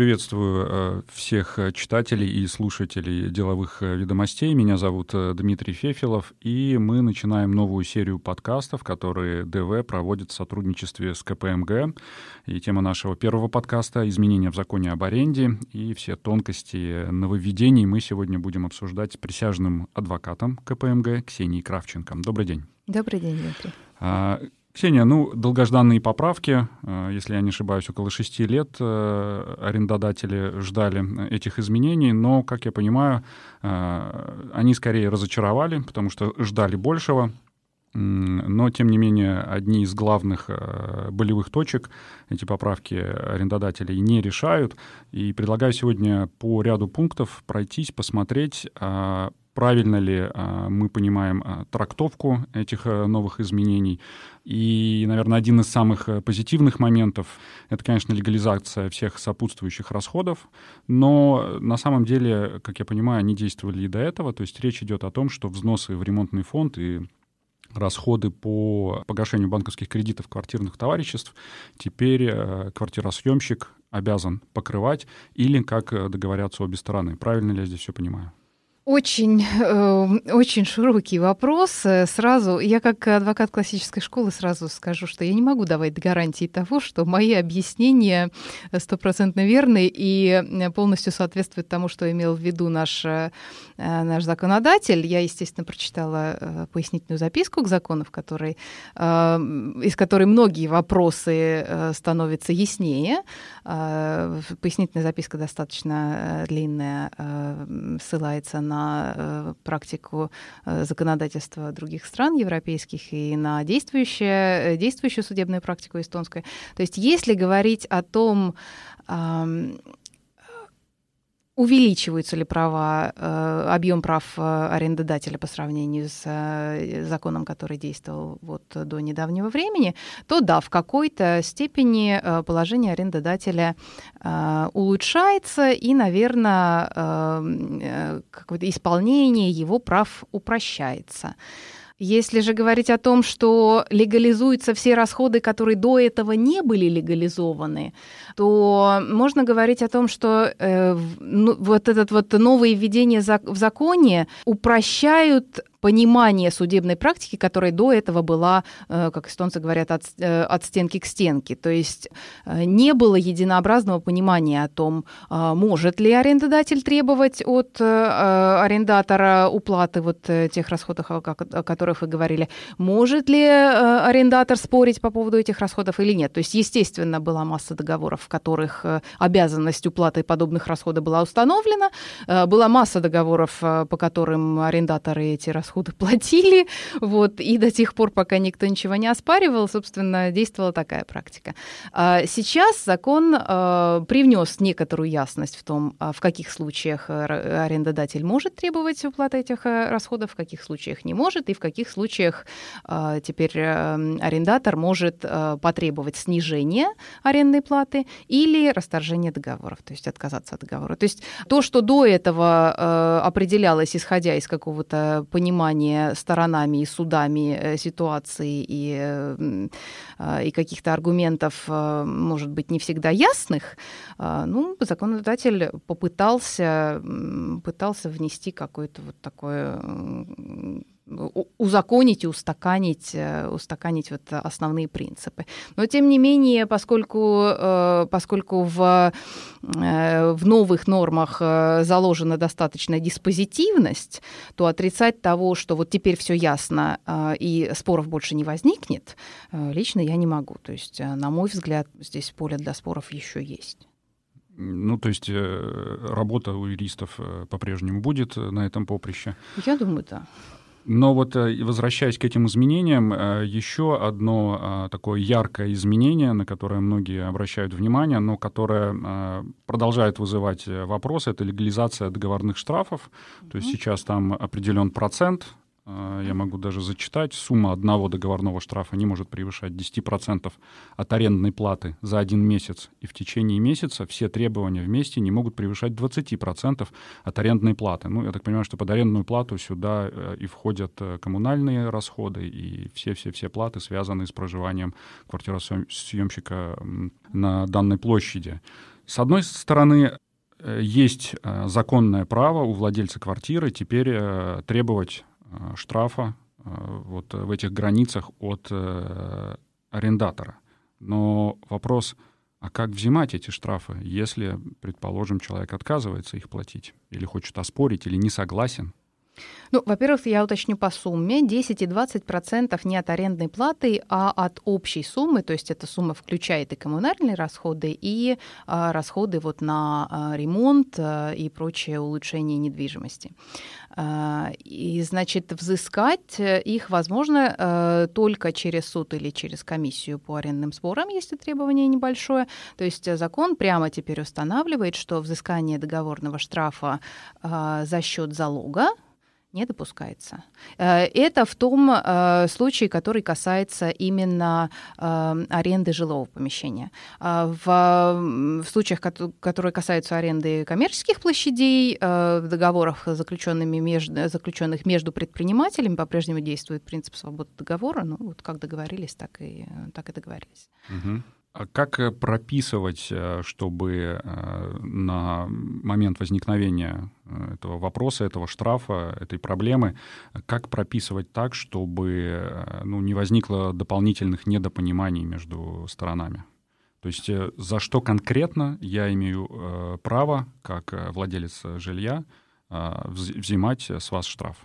Приветствую э, всех читателей и слушателей деловых э, ведомостей. Меня зовут э, Дмитрий Фефилов, и мы начинаем новую серию подкастов, которые ДВ проводит в сотрудничестве с КПМГ. И тема нашего первого подкаста — изменения в законе об аренде. И все тонкости нововведений мы сегодня будем обсуждать с присяжным адвокатом КПМГ Ксенией Кравченко. Добрый день. Добрый день, Дмитрий. Ксения, ну, долгожданные поправки, э, если я не ошибаюсь, около шести лет э, арендодатели ждали этих изменений, но, как я понимаю, э, они скорее разочаровали, потому что ждали большего, но, тем не менее, одни из главных болевых точек эти поправки арендодателей не решают. И предлагаю сегодня по ряду пунктов пройтись, посмотреть, а, правильно ли а, мы понимаем а, трактовку этих а, новых изменений. И, наверное, один из самых позитивных моментов — это, конечно, легализация всех сопутствующих расходов, но на самом деле, как я понимаю, они действовали и до этого, то есть речь идет о том, что взносы в ремонтный фонд и расходы по погашению банковских кредитов квартирных товариществ теперь квартиросъемщик обязан покрывать или как договорятся обе стороны. Правильно ли я здесь все понимаю? Очень, э, очень широкий вопрос. Сразу, я как адвокат классической школы сразу скажу, что я не могу давать гарантии того, что мои объяснения стопроцентно верны и полностью соответствуют тому, что имел в виду наш, э, наш законодатель. Я, естественно, прочитала э, пояснительную записку к закону, в которой, из которой многие вопросы становятся яснее. Пояснительная записка достаточно длинная, ссылается на э, практику э, законодательства других стран европейских и на действующую, действующую судебную практику эстонскую. То есть если говорить о том, увеличиваются ли права, э, объем прав э, арендодателя по сравнению с э, законом, который действовал вот до недавнего времени, то да, в какой-то степени положение арендодателя улучшается и, наверное, исполнение его прав упрощается. Если же говорить о том, что легализуются все расходы, которые до этого не были легализованы, то можно говорить о том, что э, ну, вот этот вот новые введения в законе упрощают понимание судебной практики, которая до этого была, э, как эстонцы говорят, от, э, от стенки к стенке. То есть э, не было единообразного понимания о том, может ли арендодатель требовать от арендатора уплаты вот тех расходов, о которых вы говорили, может ли арендатор спорить по поводу этих расходов или нет. То есть, естественно, была масса договоров, в которых обязанность уплаты подобных расходов была установлена, была масса договоров, по которым арендаторы эти расходы расходы платили, вот, и до тех пор, пока никто ничего не оспаривал, собственно, действовала такая практика. А сейчас закон э, привнес некоторую ясность в том, а в каких случаях арендодатель может требовать уплаты этих расходов, в каких случаях не может, и в каких случаях теперь арендатор может потребовать снижения арендной платы или расторжения договоров, то есть отказаться от договора. То есть то, что до этого определялось, исходя из какого-то понимания понимание сторонами и судами э, ситуации и, э, э, и каких-то аргументов, может быть, не всегда ясных, ну, законодатель попытался, пытался внести какое-то вот такое узаконить и устаканить, э, устаканить вот основные принципы. Но тем не менее, поскольку, э, поскольку в, э, в новых нормах заложена достаточная диспозитивность, то отрицать того, что вот теперь все ясно и споров больше не возникнет, лично я не могу. То есть, на мой взгляд, здесь поле для споров еще есть. Ну, то есть работа у юристов по-прежнему будет на этом поприще? Я думаю, да. Но вот э, возвращаясь к этим изменениям, э, еще одно э, такое яркое изменение, на которое многие обращают внимание, но которое продолжает вызывать вопросы, это легализация договорных штрафов. То есть сейчас там определен процент я могу даже зачитать, сумма одного договорного штрафа не может превышать 10% от арендной платы за один месяц, и в течение месяца все требования вместе не могут превышать 20% от арендной платы. Ну, я так понимаю, что под арендную плату сюда э, и входят э, коммунальные расходы и все-все-все платы, связанные с проживанием квартиросъемщика на данной площади. С одной стороны, есть законное право у владельца квартиры теперь требовать штрафа вот в этих границах от арендатора. Но вопрос, а как взимать эти штрафы, если, предположим, человек отказывается их платить, или хочет оспорить, или не согласен? Ну, во-первых, я уточню по сумме. 10 и 20 процентов не от арендной платы, а от общей суммы, то есть эта сумма включает и коммунальные расходы, и а, расходы вот на а, ремонт а, и прочее улучшение недвижимости. А, и, значит, взыскать их возможно а, только через суд или через комиссию по арендным спорам, если требование небольшое. То есть закон прямо теперь устанавливает, что взыскание договорного штрафа а, за счет залога не допускается. Э, это в том э, случае, который касается именно э, аренды жилого помещения. В, случаях, которые касаются аренды коммерческих площадей, в договорах, заключенными между, заключенных между предпринимателями, по-прежнему действует принцип свободы договора. Ну, вот как договорились, так и, так и договорились. Угу. А как э, прописывать, э, чтобы э, на момент возникновения этого вопроса, этого штрафа, этой проблемы, как прописывать так, чтобы ну, не возникло дополнительных недопониманий между сторонами? То есть за что конкретно я имею право, как владелец жилья, взимать с вас штраф?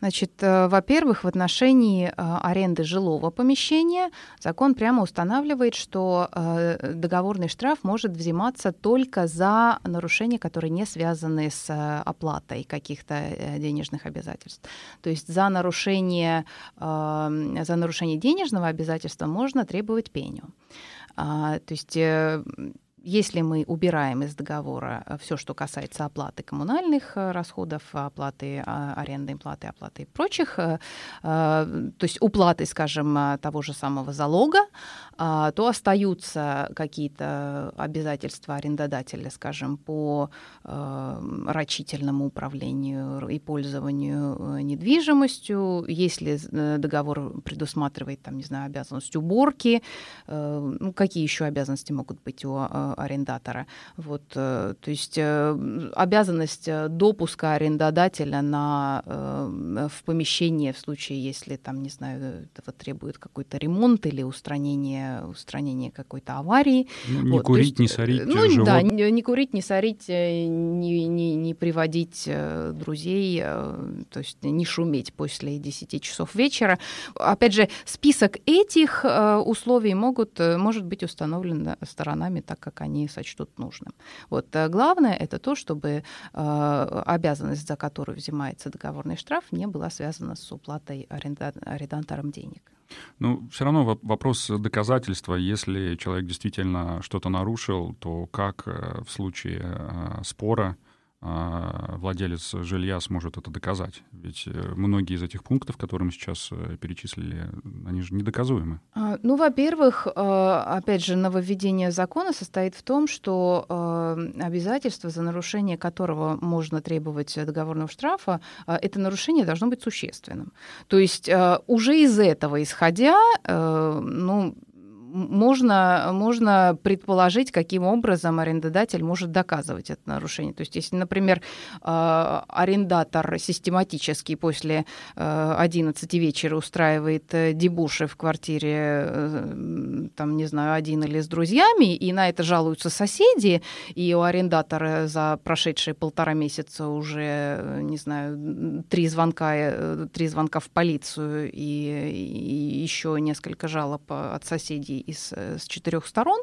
Значит, э, во-первых, в отношении э, аренды жилого помещения закон прямо устанавливает, что э, договорный штраф может взиматься только за нарушения, которые не связаны с оплатой каких-то денежных обязательств. То есть за нарушение, за нарушение денежного обязательства можно требовать пеню. А, то есть если мы убираем из договора э, все, что касается оплаты коммунальных э, расходов, оплаты а, арендной платы, оплаты и прочих, э, то есть уплаты, скажем, того же самого залога, а, то остаются какие-то обязательства арендодателя, скажем, по рачительному управлению и пользованию недвижимостью, если договор предусматривает, там, не знаю, обязанность уборки, ну, какие еще обязанности могут быть у арендатора. Вот, э, то есть э, обязанность э, допуска арендодателя на, в помещение в случае, если там, не знаю, этого требует какой-то ремонт или устранение, устранение какой-то аварии. Ну, не вот, курить, есть, не сорить ну, живот. Да, не, не курить, не сорить, не, не, не приводить друзей, то есть не шуметь после 10 часов вечера. Опять же, список этих условий могут, может быть установлен сторонами так, как они сочтут нужным. Вот. Э, главное это то, чтобы э, обязанность, за которую взимается договорный штраф, не была связана с уплатой аренда... денег. Ну, все равно вопрос доказательства. Если человек действительно что-то нарушил, то как э, в случае спора владелец жилья сможет это доказать. Ведь э, многие из этих пунктов, которые мы сейчас э, перечислили, они же недоказуемы. А, ну, во-первых, э, опять же, нововведение закона состоит в том, что обязательство, за нарушение которого можно требовать договорного штрафа, это нарушение должно быть существенным. То есть уже из этого исходя, ну, можно, можно предположить, каким образом арендодатель может доказывать это нарушение. То есть, если, например, а, арендатор систематически после 11 а, вечера устраивает э, дебуши в квартире, э, там, не знаю, один или с друзьями, и на это жалуются соседи, и у арендатора за прошедшие полтора месяца уже, не знаю, три звонка, э, три звонка в полицию и, и еще несколько жалоб от соседей из, э, с четырех сторон,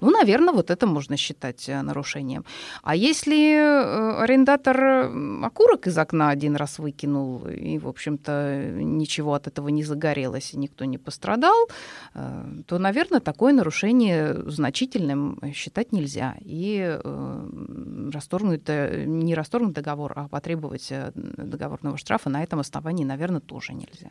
ну, наверное, вот это можно считать э, нарушением. А если э, арендатор окурок из окна один раз выкинул, и, в общем-то, ничего от этого не загорелось, и никто не пострадал, то, наверное, такое нарушение значительным считать нельзя. И расторгнуть, не расторгнуть договор, а потребовать договорного штрафа на этом основании, наверное, тоже нельзя.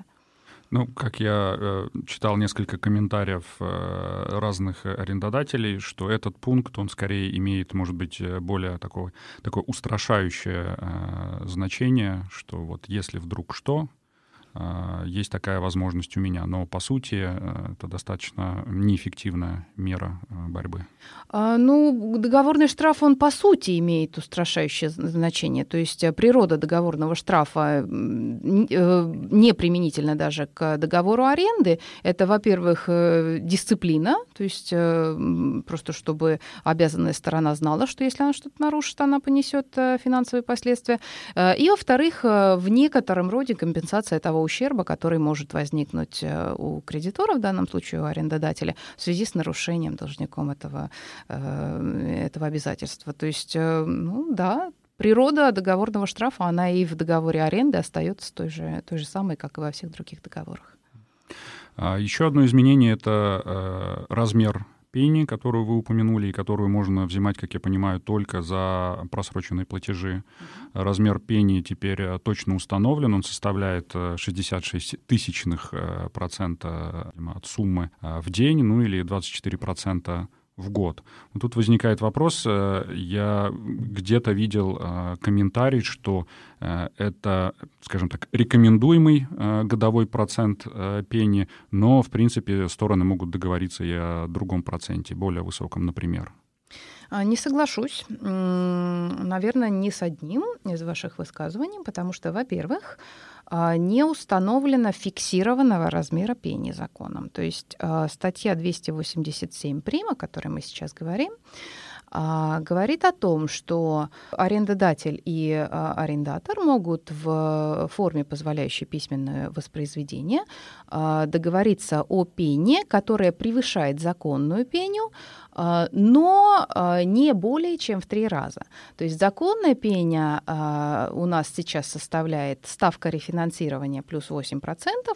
Ну, как я э, читал несколько комментариев э, разных арендодателей, что этот пункт, он скорее имеет, может быть, э, более такое, такое устрашающее э, значение, что вот если вдруг что, есть такая возможность у меня. Но, по сути, э, это достаточно неэффективная мера борьбы. А, ну, договорный штраф, он, по сути, имеет устрашающее значение. То есть природа договорного штрафа не применительна даже к договору аренды. Это, во-первых, дисциплина, то есть просто чтобы обязанная сторона знала, что если она что-то нарушит, она понесет финансовые последствия. И, во-вторых, в некотором роде компенсация того ущерба, который может возникнуть э, у кредитора, в данном случае у арендодателя, в связи с нарушением должником этого, э, этого обязательства. То есть, э, ну да, природа договорного штрафа, она и в договоре аренды остается той же, той же самой, как и во всех других договорах. А Еще одно изменение — это размер пени, которую вы упомянули, и которую можно взимать, как я понимаю, только за просроченные платежи. Размер пени теперь э, точно установлен, он составляет 66 э, тысячных э, процента от суммы в день, ну или 24 процента в год. Тут возникает вопрос, э, я где-то видел э, комментарий, что э, это, скажем так, рекомендуемый годовой процент пени, но, в принципе, стороны могут договориться и о другом проценте, более высоком, например. А, не соглашусь. Наверное, не с одним из ваших высказываний, потому что, во-первых, а, не установлено фиксированного размера пени законом. То есть а, статья 287 прим, о которой мы сейчас говорим, говорит о том, что арендодатель и арендатор могут в форме, позволяющей письменное воспроизведение, договориться о пене, которая превышает законную пеню, но а, не более чем в три раза. То есть законная пеня а, у нас сейчас составляет ставка рефинансирования плюс 8%,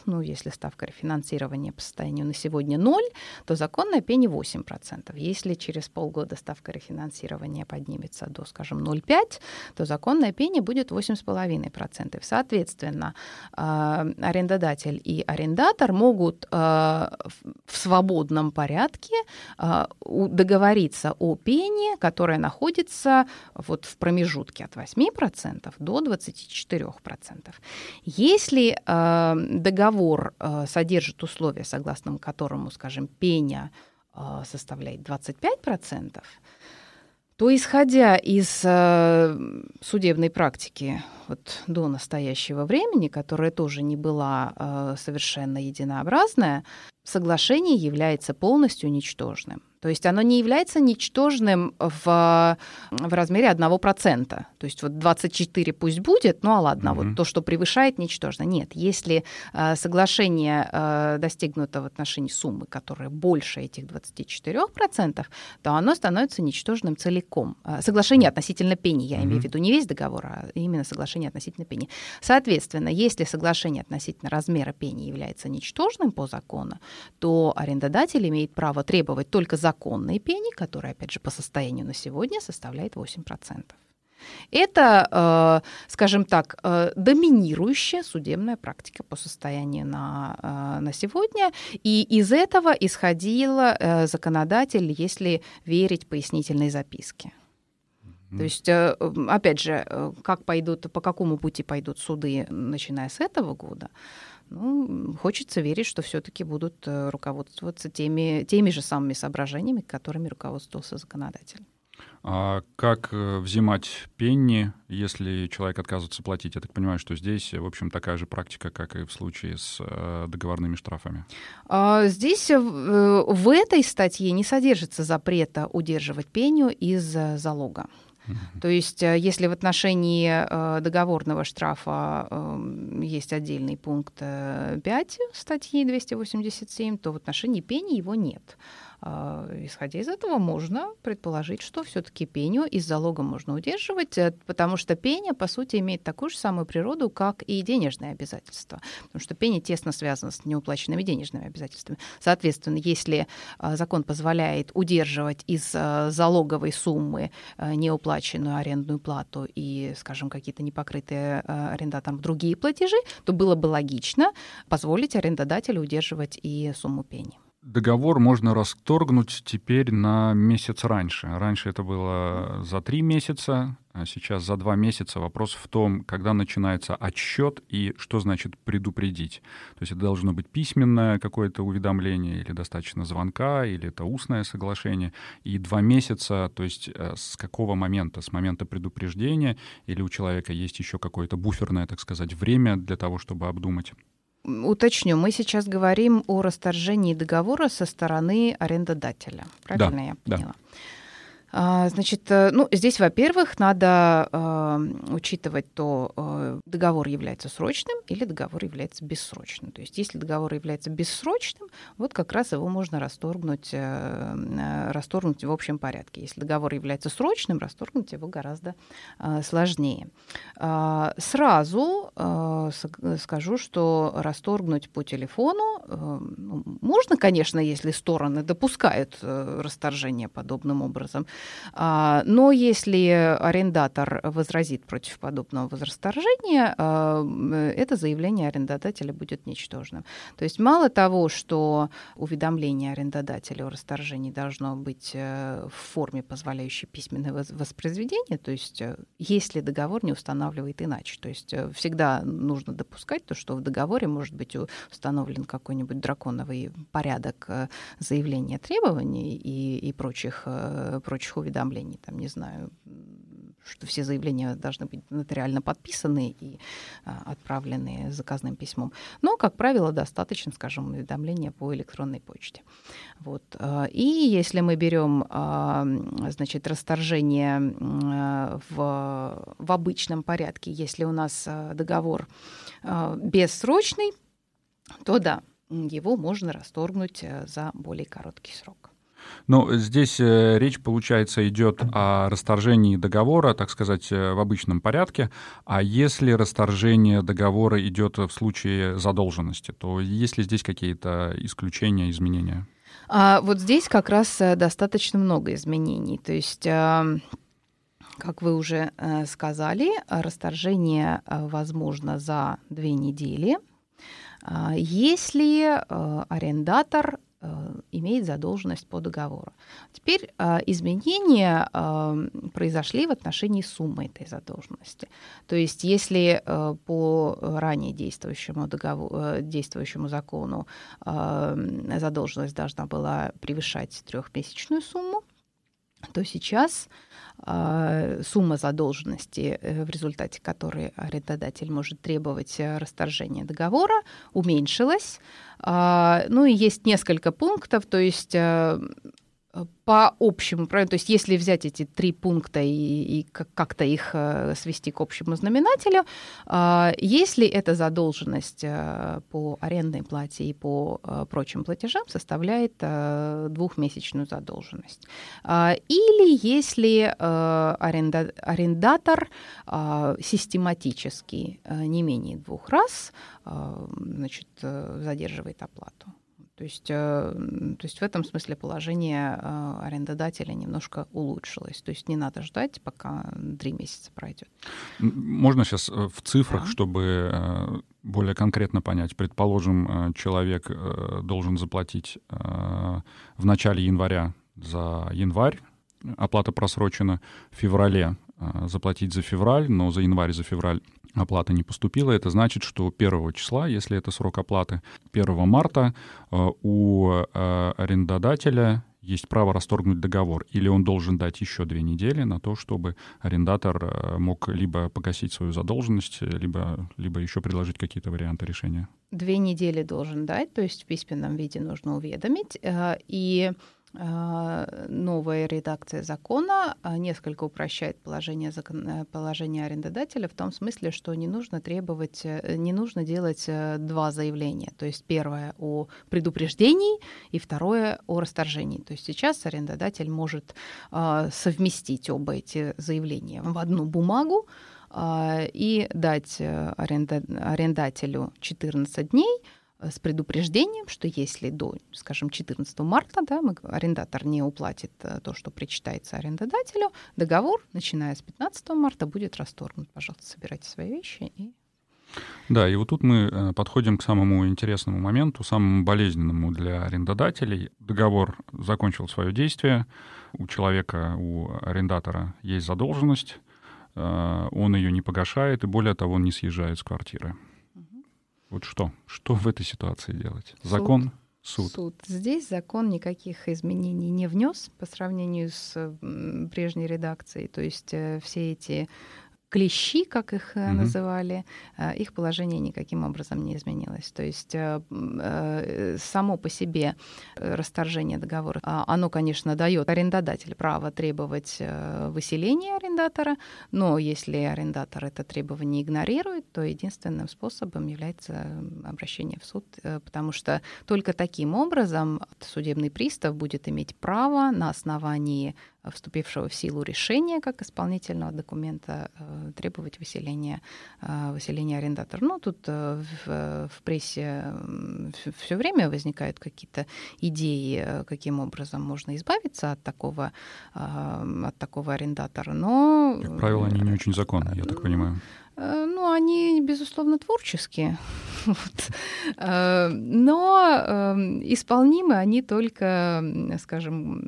ну, если ставка рефинансирования по состоянию на сегодня 0, то законная пеня 8%. Если через полгода ставка рефинансирования поднимется до, скажем, 0,5, то законная пеня будет 8,5%. Соответственно, арендодатель и арендатор могут в свободном порядке договориться о пене, которая находится вот в промежутке от 8% до 24%. Если э, договор э, содержит условия, согласно которому, скажем, пеня э, составляет 25%, то исходя из э, судебной практики вот, до настоящего времени, которая тоже не была э, совершенно единообразная, соглашение является полностью ничтожным. То есть оно не является ничтожным в, в размере 1%. То есть вот 24 пусть будет, ну а ладно, угу. вот то, что превышает, ничтожно. Нет, если э, соглашение э, достигнуто в отношении суммы, которая больше этих 24%, то оно становится ничтожным целиком. Э, соглашение относительно пени, я угу. имею в виду не весь договор, а именно соглашение относительно пени. Соответственно, если соглашение относительно размера пени является ничтожным по закону, то арендодатель имеет право требовать только за законной пени, которая, опять же, по состоянию на сегодня составляет 8%. Это, э, скажем так, э, доминирующая судебная практика по состоянию на, э, на сегодня. И из этого исходил законодатель, если верить пояснительной записке. То есть, опять же, как пойдут, по какому пути пойдут суды, начиная с этого года, ну, хочется верить, что все-таки будут э, руководствоваться теми, теми же самыми соображениями, которыми руководствовался законодатель. А как э, взимать пенни, если человек отказывается платить? Я так понимаю, что здесь, в общем, такая же практика, как и в случае с э, договорными штрафами. А, здесь в этой статье не содержится запрета удерживать пеню из залога. То есть, э, если в отношении э, договорного штрафа эм, есть отдельный пункт 5 э, статьи 287, то в отношении пени его нет. А, исходя из этого, можно предположить, что все-таки пеню из залога можно удерживать, э, потому что пеня, по сути, имеет такую же самую природу, как и денежные обязательства. Потому что пеня тесно связана с неуплаченными денежными обязательствами. Соответственно, если а, закон позволяет удерживать из а, залоговой суммы неуплаченную арендную плату и, скажем, какие-то непокрытые арендатором другие платежи, то было бы логично позволить арендодателю удерживать и сумму пени договор можно расторгнуть теперь на месяц раньше. Раньше это было за три месяца, а сейчас за два месяца. Вопрос в том, когда начинается отсчет и что значит предупредить. То есть это должно быть письменное какое-то уведомление или достаточно звонка, или это устное соглашение. И два месяца, то есть э, с какого момента? С момента предупреждения или у человека есть еще какое-то буферное, так сказать, время для того, чтобы обдумать? Уточню, мы сейчас говорим о расторжении договора со стороны арендодателя. Правильно да, я поняла? Да. А, значит, э, ну, здесь, во-первых, надо э, учитывать то, э, договор является срочным или договор является бессрочным. То есть, если договор является бессрочным, вот как раз его можно расторгнуть, расторгнуть в общем порядке. Если договор является срочным, расторгнуть его гораздо сложнее. Э, сразу скажу, что расторгнуть по телефону ну, можно, конечно, если стороны допускают расторжение подобным образом. А, но если арендатор возразит против подобного возрасторжения, а, это заявление арендодателя будет ничтожным. То есть мало того, что уведомление арендодателя о расторжении должно быть э, в форме, позволяющей письменное воспроизведение, то есть э, если договор не устанавливает иначе. То есть э, всегда нужно допускать то, что в договоре может быть установлен какой-нибудь драконовый порядок заявления требований и, и прочих, прочих прочих уведомлений, там, не знаю, что все заявления должны быть нотариально подписаны и а, отправлены заказным письмом. Но, как правило, достаточно, скажем, уведомления по электронной почте. Вот. А, и если мы берем, а, значит, расторжение а, в, в обычном порядке, если у нас договор бессрочный, то да, его можно расторгнуть за более короткий срок. Но здесь э, речь, получается, идет о расторжении договора, так сказать, э, в обычном порядке. А если расторжение договора идет в случае задолженности, то есть ли здесь какие-то исключения, изменения? А вот здесь как раз э, достаточно много изменений. То есть как вы уже сказали, расторжение возможно за две недели, а если арендатор имеет задолженность по договору. Теперь э, изменения э, произошли в отношении суммы этой задолженности. То есть если по ранее действующему, договору, действующему закону задолженность должна была превышать трехмесячную сумму, то сейчас э, сумма задолженности, э, в результате которой арендодатель может требовать э, расторжения договора, уменьшилась. Э, ну и есть несколько пунктов, то есть э, по общему правилу, то есть если взять эти три пункта и, и как-то их э, свести к общему знаменателю, а, если эта задолженность э, по арендной плате и по э, прочим платежам составляет двухмесячную задолженность, или если арендатор систематически не менее двух раз значит, задерживает оплату. То есть, э, то есть в этом смысле положение э, арендодателя немножко улучшилось. То есть не надо ждать, пока три месяца пройдет. Можно сейчас э, в цифрах, да. чтобы более конкретно понять. Предположим, человек должен заплатить в начале января за январь, оплата просрочена, в феврале заплатить за февраль, но за январь, за февраль оплата не поступила, это значит, что 1 числа, если это срок оплаты, 1 марта э, у э, арендодателя есть право расторгнуть договор, или он должен дать еще две недели на то, чтобы арендатор э, мог либо погасить свою задолженность, либо, либо еще предложить какие-то варианты решения. Две недели должен дать, то есть в письменном виде нужно уведомить. И новая редакция закона а, несколько упрощает положение, закон, э, положение арендодателя в том смысле, что не нужно требовать, э, не нужно делать э, два заявления. То есть первое о предупреждении и второе о расторжении. То есть сейчас арендодатель может совместить оба эти заявления в одну бумагу и дать аренда, арендателю 14 дней Э, с предупреждением, что если до, скажем, 14 марта да, арендатор не уплатит э, то, что причитается арендодателю, договор, начиная с 15 марта, будет расторгнут. Пожалуйста, собирайте свои вещи и да, и вот тут мы э, подходим к самому интересному моменту, самому болезненному для арендодателей. Договор закончил свое действие, у человека, у арендатора есть задолженность, он ее не погашает, и более того, он не съезжает с квартиры. Вот что? Что в этой ситуации делать? Закон? Суд. Суд. Здесь закон никаких изменений не внес по сравнению с прежней редакцией. То есть э, все эти клещи, как их угу. называли, э, их положение никаким образом не изменилось. То есть э, само по себе расторжение договора, а, оно, конечно, дает арендодателю право требовать выселения арендатора, но если арендатор это требование игнорирует, то единственным способом является обращение в суд, потому что только таким образом судебный пристав будет иметь право на основании вступившего в силу решения как исполнительного документа э, требовать выселения, э, выселения арендатора. Ну, тут э, в, в прессе все время возникают какие-то идеи, каким образом можно избавиться от такого, от такого арендатора, но... Как правило, они не очень законные, я так понимаю. Ну, они, безусловно, творческие. Вот. Но эм, исполнимы они только, скажем,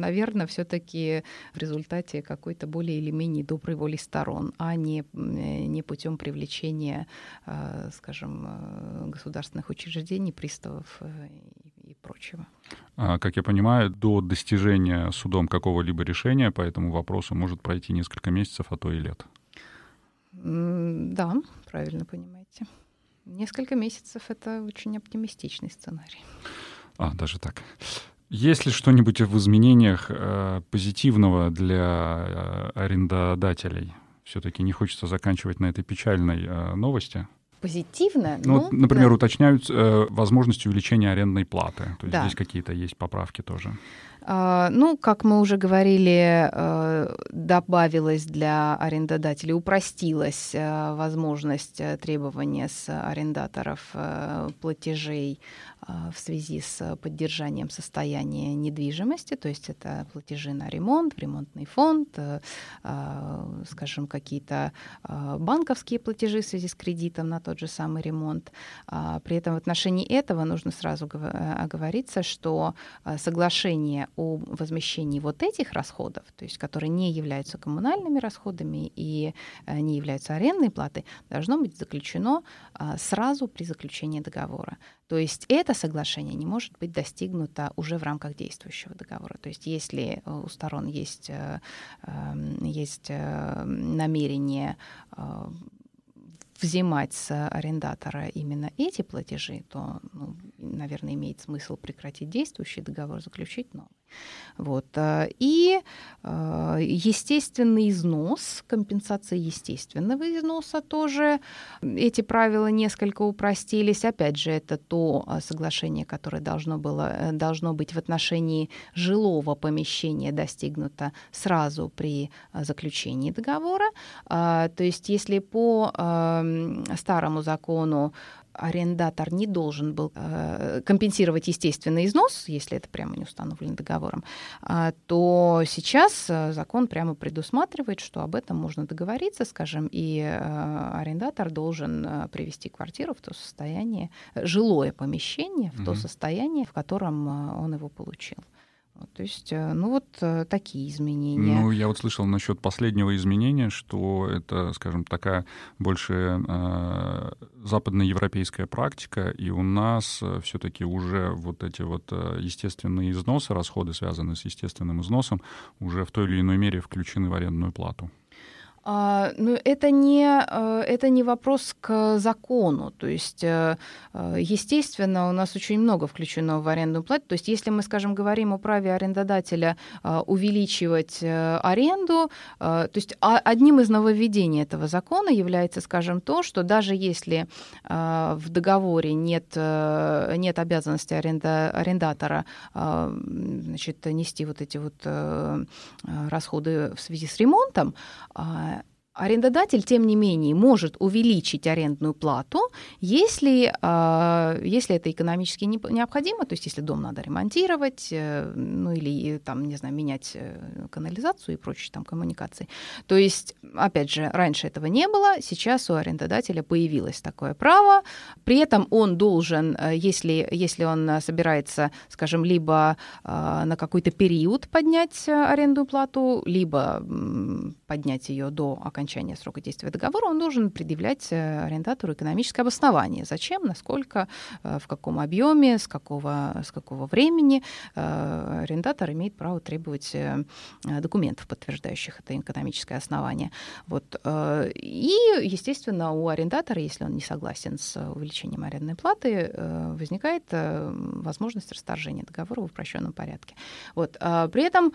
наверное, все-таки в результате какой-то более или менее доброй воли сторон, а не, не путем привлечения, э, скажем, э, государственных учреждений, приставов э, и прочего. А, как я понимаю, до достижения судом какого-либо решения по этому вопросу может пройти несколько месяцев, а то и лет. Да, правильно понимаете. Несколько месяцев — это очень оптимистичный сценарий. А, даже так. Есть ли что-нибудь в изменениях э, позитивного для э, арендодателей? Все-таки не хочется заканчивать на этой печальной э, новости. Позитивно? Ну, ну например, да. уточняют э, возможность увеличения арендной платы. То есть да. здесь какие-то есть поправки тоже. А, ну, как мы уже говорили, э, добавилась для арендодателей, упростилась э, возможность э, требования с арендаторов платежей в связи с поддержанием состояния недвижимости, то есть это платежи на ремонт, ремонтный фонд, скажем, какие-то банковские платежи в связи с кредитом на тот же самый ремонт. А, при этом в отношении этого нужно сразу оговориться, что соглашение о возмещении вот этих расходов, то есть которые не являются коммунальными расходами и э, не являются арендной платой, должно быть заключено а, сразу при заключении договора. То есть это соглашение не может быть достигнуто уже в рамках действующего договора. То есть если э, у сторон есть, э, эм, есть намерение взимать с арендатора именно эти платежи, то, ну, наверное, имеет смысл прекратить действующий договор, заключить новый. Вот. Э, и э, естественный износ, компенсация естественного износа тоже. Эти правила несколько упростились. Опять же, это то э, соглашение, которое должно, было, должно быть в отношении жилого помещения достигнуто сразу при заключении договора. То есть если по старому закону арендатор не должен был э, компенсировать естественный износ, если это прямо не установлено договором, э, то сейчас э, закон прямо предусматривает, что об этом можно договориться, скажем, и э, арендатор должен привести квартиру в то состояние, жилое помещение в mm то состояние, в котором он его получил. То есть, э, ну вот э, такие изменения. Ну, я вот слышал насчет последнего изменения, что это, скажем, такая больше э, западноевропейская практика, и у нас э, все-таки уже вот эти вот естественные износы, расходы, связанные с естественным износом, уже в той или иной мере включены в арендную плату. А, ну, это не, э, это не вопрос к закону. То есть, э, э, естественно, у нас очень много включено в арендную плату. То есть, если мы, скажем, говорим о праве арендодателя увеличивать аренду, то есть одним из нововведений этого закона является, скажем, то, что даже если в договоре нет, нет обязанности аренда, арендатора значит, нести вот эти вот расходы в связи с ремонтом, Арендодатель, тем не менее, может увеличить арендную плату, если, а, если это экономически необходимо, то есть если дом надо ремонтировать, э, ну или там, не знаю, менять э, канализацию и прочие там коммуникации. То есть, опять же, раньше этого не было, сейчас у арендодателя появилось такое право, при этом он должен, э, если, если он собирается, скажем, либо а, на какой-то период поднять арендную плату, либо поднять ее до окончания окончания срока действия договора, он должен предъявлять арендатору экономическое обоснование. Зачем, насколько, в каком объеме, с какого, с какого времени арендатор имеет право требовать документов, подтверждающих это экономическое основание. Вот. И, естественно, у арендатора, если он не согласен с увеличением арендной платы, возникает возможность расторжения договора в упрощенном порядке. Вот. При этом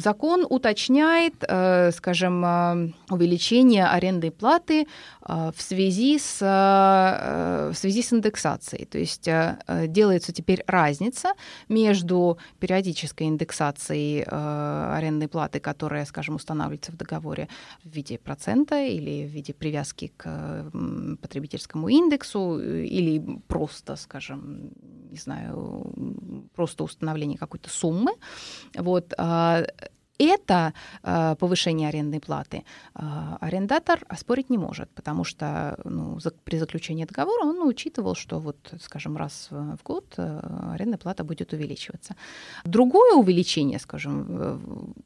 закон уточняет, э, скажем, э, увеличение арендной платы э, в связи с, в связи с индексацией. То есть делается теперь разница между периодической индексацией арендной платы, которая, скажем, устанавливается в договоре в виде процента или в виде привязки к потребительскому индексу или просто, скажем, не знаю, просто установление какой-то суммы. Вот, а, это э, повышение арендной платы э, арендатор оспорить не может, потому что ну, за, при заключении договора он учитывал, что вот, скажем, раз в год э, арендная плата будет увеличиваться. Другое увеличение, скажем, э,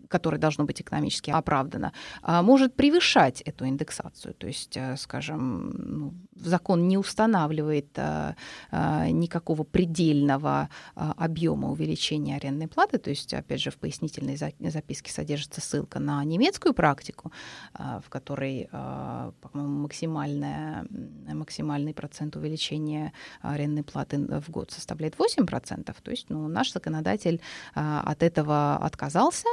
которое должно быть экономически оправдано, э, может превышать эту индексацию. То есть, э, скажем, ну, закон не устанавливает э, э, никакого предельного э, объема увеличения арендной платы. То есть, опять же, в пояснительной записке содержится ссылка на немецкую практику, в которой, по-моему, максимальный процент увеличения арендной платы в год составляет 8%. То есть ну, наш законодатель от этого отказался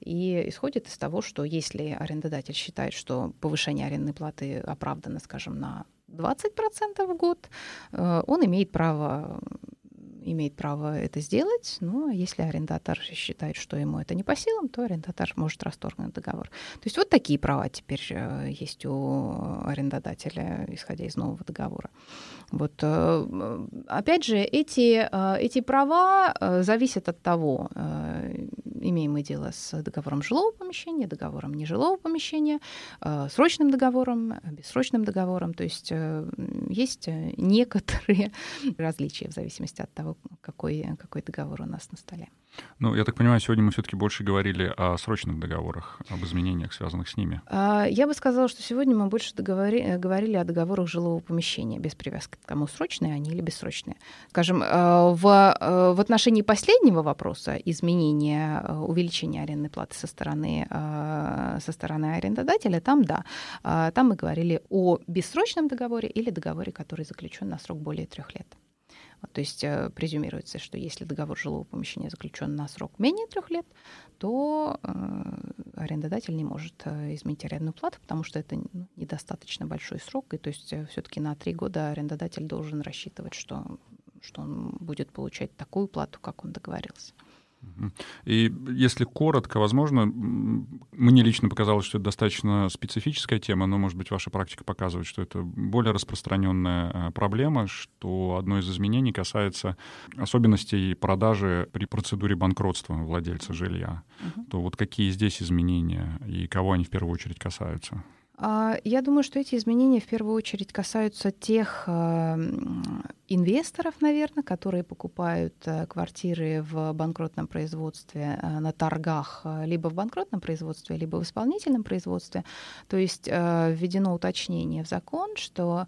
и исходит из того, что если арендодатель считает, что повышение арендной платы оправдано, скажем, на 20% в год, э, он имеет право имеет право это сделать, но если арендатор считает, что ему это не по силам, то арендатор может расторгнуть договор. То есть вот такие права теперь э, есть у арендодателя, исходя из нового договора. Вот. Э, опять же, эти, э, эти права зависят от того, имеем мы дело с договором жилого помещения, договором нежилого помещения, срочным договором, бессрочным договором. То есть есть некоторые различия в зависимости от того, какой, какой договор у нас на столе. Ну, я так понимаю, сегодня мы все-таки больше говорили о срочных договорах, об изменениях, связанных с ними. А, я бы сказала, что сегодня мы больше договори, говорили о договорах жилого помещения, без привязки к тому, срочные они или бессрочные. Скажем, а, в, а, в отношении последнего вопроса изменения, увеличения арендной платы со стороны, со стороны арендодателя, там да, там мы говорили о бессрочном договоре или договоре, который заключен на срок более трех лет. То есть э, презюмируется, что если договор жилого помещения заключен на срок менее трех лет, то э, арендодатель не может э, изменить арендную плату, потому что это ну, недостаточно большой срок, и то есть все-таки на три года арендодатель должен рассчитывать, что, что он будет получать такую плату, как он договорился. И если коротко, возможно, мне лично показалось, что это достаточно специфическая тема, но, может быть, ваша практика показывает, что это более распространенная э, проблема, что одно из изменений касается особенностей продажи при процедуре банкротства владельца жилья. Угу. То вот какие здесь изменения и кого они в первую очередь касаются? А, я думаю, что эти изменения в первую очередь касаются тех э, инвесторов, наверное, которые покупают э, квартиры в банкротном производстве э, на торгах, либо в банкротном производстве, либо в исполнительном производстве. То есть введено уточнение в закон, что,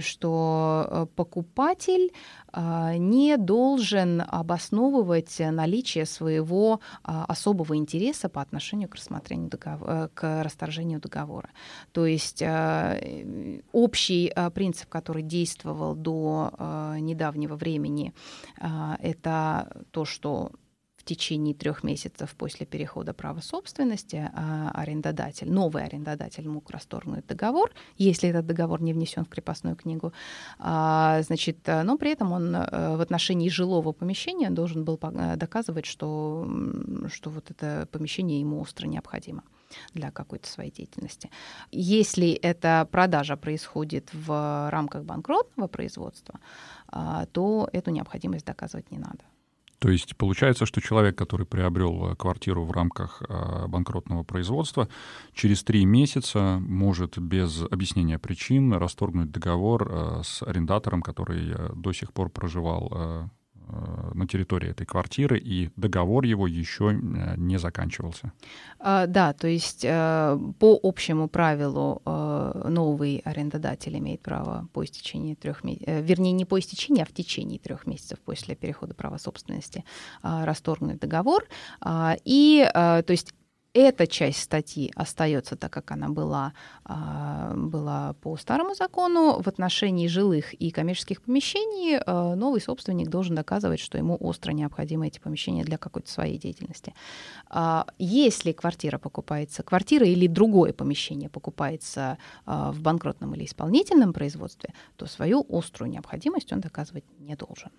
что покупатель не должен обосновывать наличие своего особого интереса по отношению к рассмотрению договора к расторжению договора. То есть э, общий э, принцип, который действовал до э, недавнего времени, это то, что течение трех месяцев после перехода права собственности арендодатель, новый арендодатель мог расторгнуть договор, если этот договор не внесен в крепостную книгу. А, значит, но при этом он в отношении жилого помещения должен был доказывать, что, что вот это помещение ему остро необходимо для какой-то своей деятельности. Если эта продажа происходит в рамках банкротного производства, а, то эту необходимость доказывать не надо. То есть получается, что человек, который приобрел э, квартиру в рамках э, банкротного производства, через три месяца может без объяснения причин расторгнуть договор э, с арендатором, который до сих пор проживал на территории этой квартиры, и договор его еще э, не заканчивался. А, да, то есть э, по общему правилу новый арендодатель имеет право по истечении трех месяцев, вернее, не по истечении, а в течение трех месяцев после перехода права собственности расторгнуть договор. А, и, то есть эта часть статьи остается так, как она была, а, была по старому закону. В отношении жилых и коммерческих помещений а, новый собственник должен доказывать, что ему остро необходимы эти помещения для какой-то своей деятельности. А, если квартира покупается, квартира или другое помещение покупается в банкротном или исполнительном производстве, то свою острую необходимость он доказывать не должен.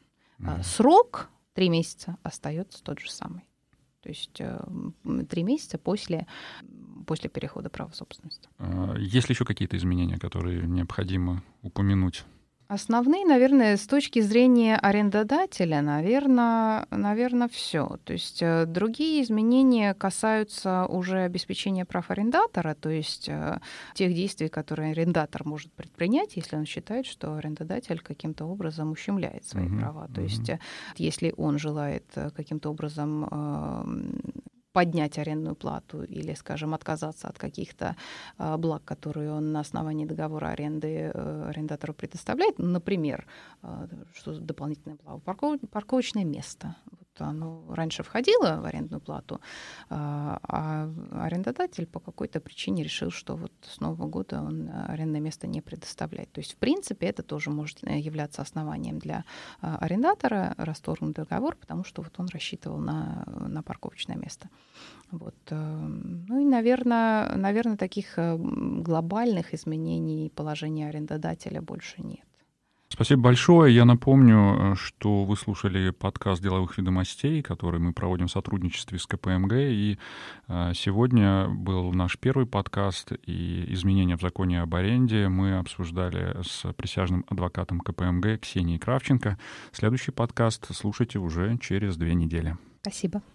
Срок три месяца остается тот же самый то есть э, три месяца после, после перехода права собственности. А есть ли еще какие-то изменения, которые необходимо упомянуть? Основные, наверное, с точки зрения арендодателя, наверное, наверное, все. То есть э, другие изменения касаются уже обеспечения прав арендатора, то есть э, тех действий, которые арендатор может предпринять, если он считает, что арендодатель каким-то образом ущемляет свои uh-huh, права. То uh-huh. есть э, если он желает каким-то образом эм, поднять арендную плату или, скажем, отказаться от каких-то а, благ, которые он на основании договора аренды э, арендатору предоставляет. Например, а, что дополнительное право, парковочное место оно раньше входило в арендную плату, а, а арендодатель по какой-то причине решил, что вот с Нового года он арендное место не предоставляет. То есть, в принципе, это тоже может э, являться основанием для а, арендатора расторгнуть договор, потому что вот он рассчитывал на, на парковочное место. Вот. Э, ну и, наверное, наверное, таких э, глобальных изменений положения арендодателя больше нет. Спасибо большое. Я напомню, э, что вы слушали подкаст деловых ведомостей, который мы проводим в сотрудничестве с КПМГ. И э, сегодня был наш первый подкаст и изменения в законе об аренде. Мы обсуждали с присяжным адвокатом КПМГ Ксенией Кравченко. Следующий подкаст слушайте уже через две недели. Спасибо.